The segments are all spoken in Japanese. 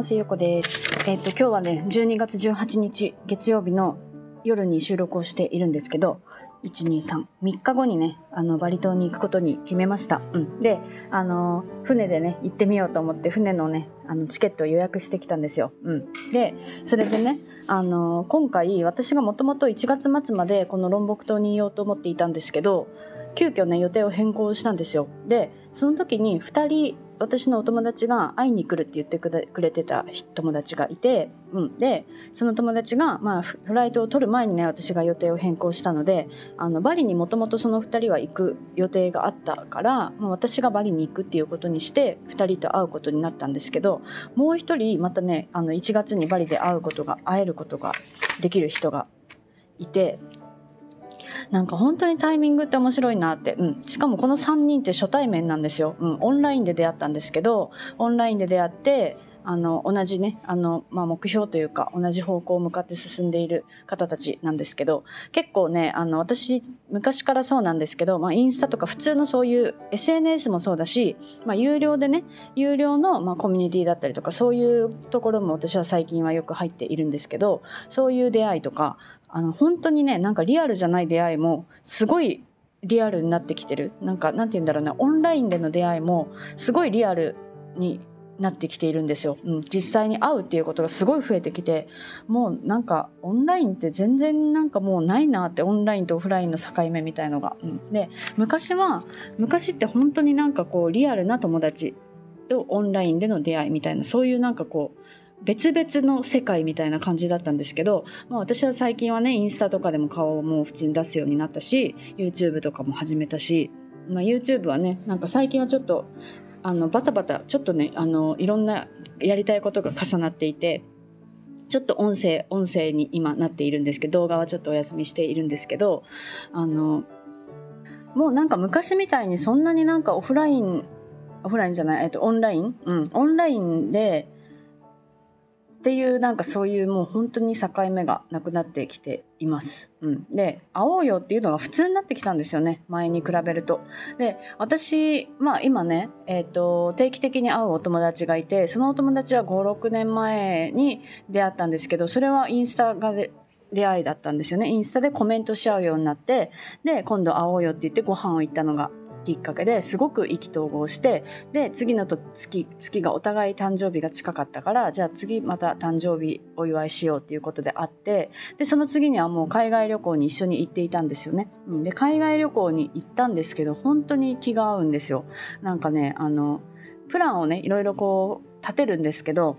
ます。ゆこです。えっ、ー、と、今日はね、12月18日月曜日の夜に収録をしているんですけど、123、3日後にね、あの、バリ島に行くことに決めました。うん。で、あの、船でね、行ってみようと思って、船のね、あの、チケットを予約してきたんですよ。うん。で、それでね、あの、今回、私がもともと1月末までこのロンボク島にいようと思っていたんですけど、急遽ね、予定を変更したんですよ。で、その時に2人、私のお友達が会いに来るって言ってくれてた友達がいて、うん、でその友達が、まあ、フライトを取る前にね私が予定を変更したのであのバリにもともとその2人は行く予定があったから、まあ、私がバリに行くっていうことにして2人と会うことになったんですけどもう1人またねあの1月にバリで会うことが会えることができる人がいてなんか本当にタイミングって面白いなって、うん、しかもこの3人って初対面なんですよ、うん、オンラインで出会ったんですけどオンラインで出会ってあの同じねあの、まあ、目標というか同じ方向を向かって進んでいる方たちなんですけど結構ねあの私昔からそうなんですけど、まあ、インスタとか普通のそういう SNS もそうだし、まあ、有料でね有料の、ま、コミュニティだったりとかそういうところも私は最近はよく入っているんですけどそういう出会いとかあの本当にねなんかリアルじゃない出会いもすごいリアルになってきてる。なんかなんて言うんだろうなオンラインでの出会いもすごいリアルになってきているんですよ、うん、実際に会うっていうことがすごい増えてきてもうなんかオンラインって全然なんかもうないなってオンラインとオフラインの境目みたいのが、うん、で昔は昔って本当になんかこうリアルな友達とオンラインでの出会いみたいなそういうなんかこう別々の世界みたいな感じだったんですけど、まあ、私は最近はねインスタとかでも顔をもう普通に出すようになったし YouTube とかも始めたし、まあ、YouTube はねなんか最近はちょっとあのバタバタちょっとねあのいろんなやりたいことが重なっていてちょっと音声音声に今なっているんですけど動画はちょっとお休みしているんですけどあのもうなんか昔みたいにそんなになんかオフラインオフラインじゃない、えっと、オンラインうんオンラインでっていうなんかそういうもう本当に境目がなくなってきています。うん、で会おうよっていうのが普通になってきたんですよね前に比べると。で私まあ今ね、えーと、定期的に会うお友達がいてそのお友達は56年前に出会ったんですけどそれはインスタがで出会いだったんですよねインスタでコメントし合うようになってで今度会おうよって言ってご飯を行ったのがきっかけですごく意気投合してで次のと月月がお互い誕生日が近かったからじゃあ次また誕生日お祝いしようっていうことであってでその次にはもう海外旅行に一緒に行っていたんですよね。で海外旅行に行ったんですけど本当に気が合うんですよ。なんかねあのプランをねいろいろこう立てるんですけど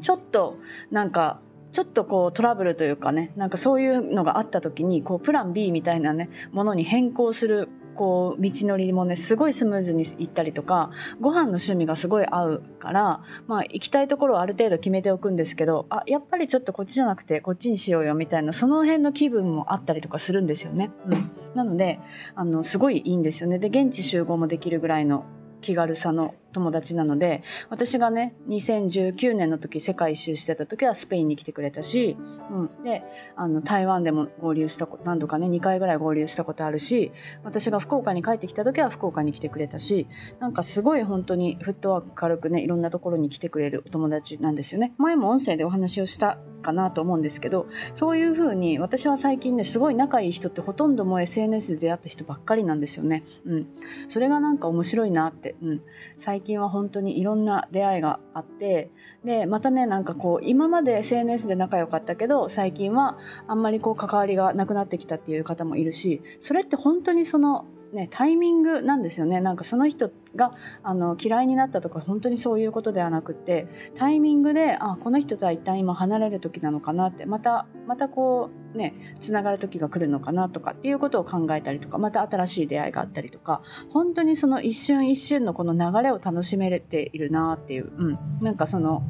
ちょっとなんかちょっとこうトラブルというかねなんかそういうのがあった時にこうプラン B みたいなねものに変更するこう道のりもねすごいスムーズに行ったりとかご飯の趣味がすごい合うからまあ行きたいところをある程度決めておくんですけどあやっぱりちょっとこっちじゃなくてこっちにしようよみたいなその辺の気分もあったりとかするんですよね。うん、なのであのすごいいいんですよね。で現地集合もできるぐらいの気軽さの友達なので私がね2019年の時世界一周してた時はスペインに来てくれたし、うん、であの台湾でも合流したこと何度かね2回ぐらい合流したことあるし私が福岡に帰ってきた時は福岡に来てくれたしなんかすごい本当にフットワーク軽くねいろんなところに来てくれるお友達なんですよね。前も音声でお話をしたかなと思うんですけどそういう風に私は最近ねすごい仲いい人ってほとんどもう SNS で出会った人ばっかりなんですよね、うん、それがなんか面白いなって、うん、最最近は本当にいろんな出会いがあってでまたねなんかこう今まで SNS で仲良かったけど最近はあんまりこう関わりがなくなってきたっていう方もいるしそれって本当にそのね、タイミングなんですよね。なんかその人があの嫌いになったとか本当にそういうことではなくてタイミングであこの人とは一旦今離れる時なのかなってまたまたこうねつながる時が来るのかなとかっていうことを考えたりとかまた新しい出会いがあったりとか本当にその一瞬一瞬のこの流れを楽しめれているなっていう、うん、なんかその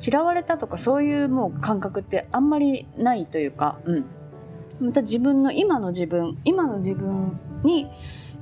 嫌われたとかそういうもう感覚ってあんまりないというか、うん、また自分の今の自分今の自分に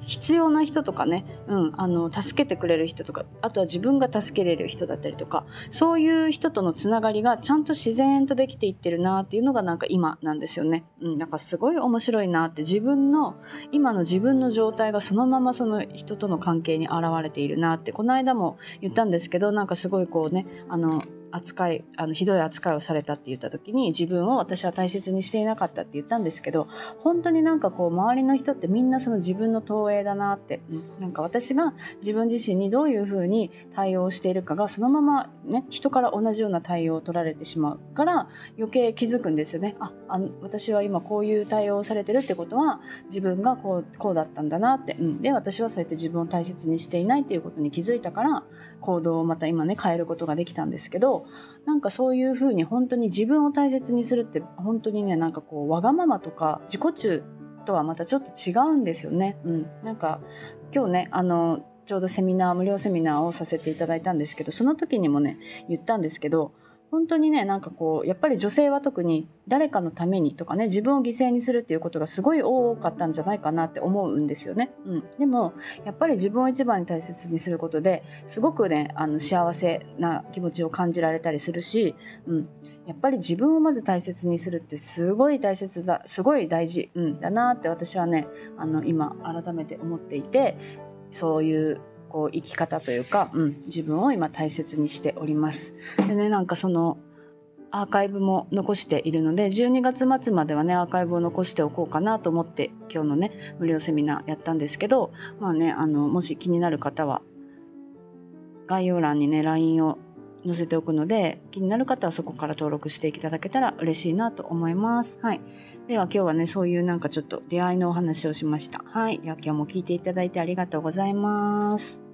必要な人とかね、うん、あの助けてくれる人とかあとは自分が助けれる人だったりとかそういう人とのつながりがちゃんと自然とできていってるなっていうのがなんか今なんですよね。うん、なんかすごい面白いなって自分の今の自分の状態がそのままその人との関係に現れているなってこの間も言ったんですけどなんかすごいこうねあの扱いあのひどい扱いをされたって言った時に自分を私は大切にしていなかったって言ったんですけど本当になんかこう周りの人ってみんなその自分の投影だなって、なんか私が自分自身にどういうふうに対応しているかがそのままね人から同じような対応を取られてしまうから余計気づくんですよね。ああの私は今こういう対応をされてるってことは自分がこうこうだったんだなって、うん、で私はそうやって自分を大切にしていないっていうことに気づいたから行動をまた今ね変えることができたんですけどどなんかそういうふうに本当に自分を大切にするって本当にねなんかこうわがままとか自己中とはまたちょっと違うんですよね。うん、なんか今日ねあのちょうどセミナー無料セミナーをさせていただいたんですけどその時にもね言ったんですけど本当にねなんかこうやっぱり女性は特に誰かのためにとかね自分を犠牲にするっていうことがすごい多かったんじゃないかなって思うんですよね。うん、でもやっぱり自分を一番に大切にすることですごくねあの幸せな気持ちを感じられたりするし、うん、やっぱり自分をまず大切にするってすごい大切だすごい大事、うん、だなって私はねあの今改めて思っていてそういうこう生き方というか、うん、自分を今大切にしております。でねなんかそのアーカイブも残しているので12月末まではねアーカイブを残しておこうかなと思って今日のね無料セミナーやったんですけどまあねあのもし気になる方は概要欄にね LINE を載せておくので気になる方はそこから登録していただけたら嬉しいなと思います。はい、では今日はねそういうなんかちょっと出会いのお話をしました。はい、では今日も聞いていただいてありがとうございます。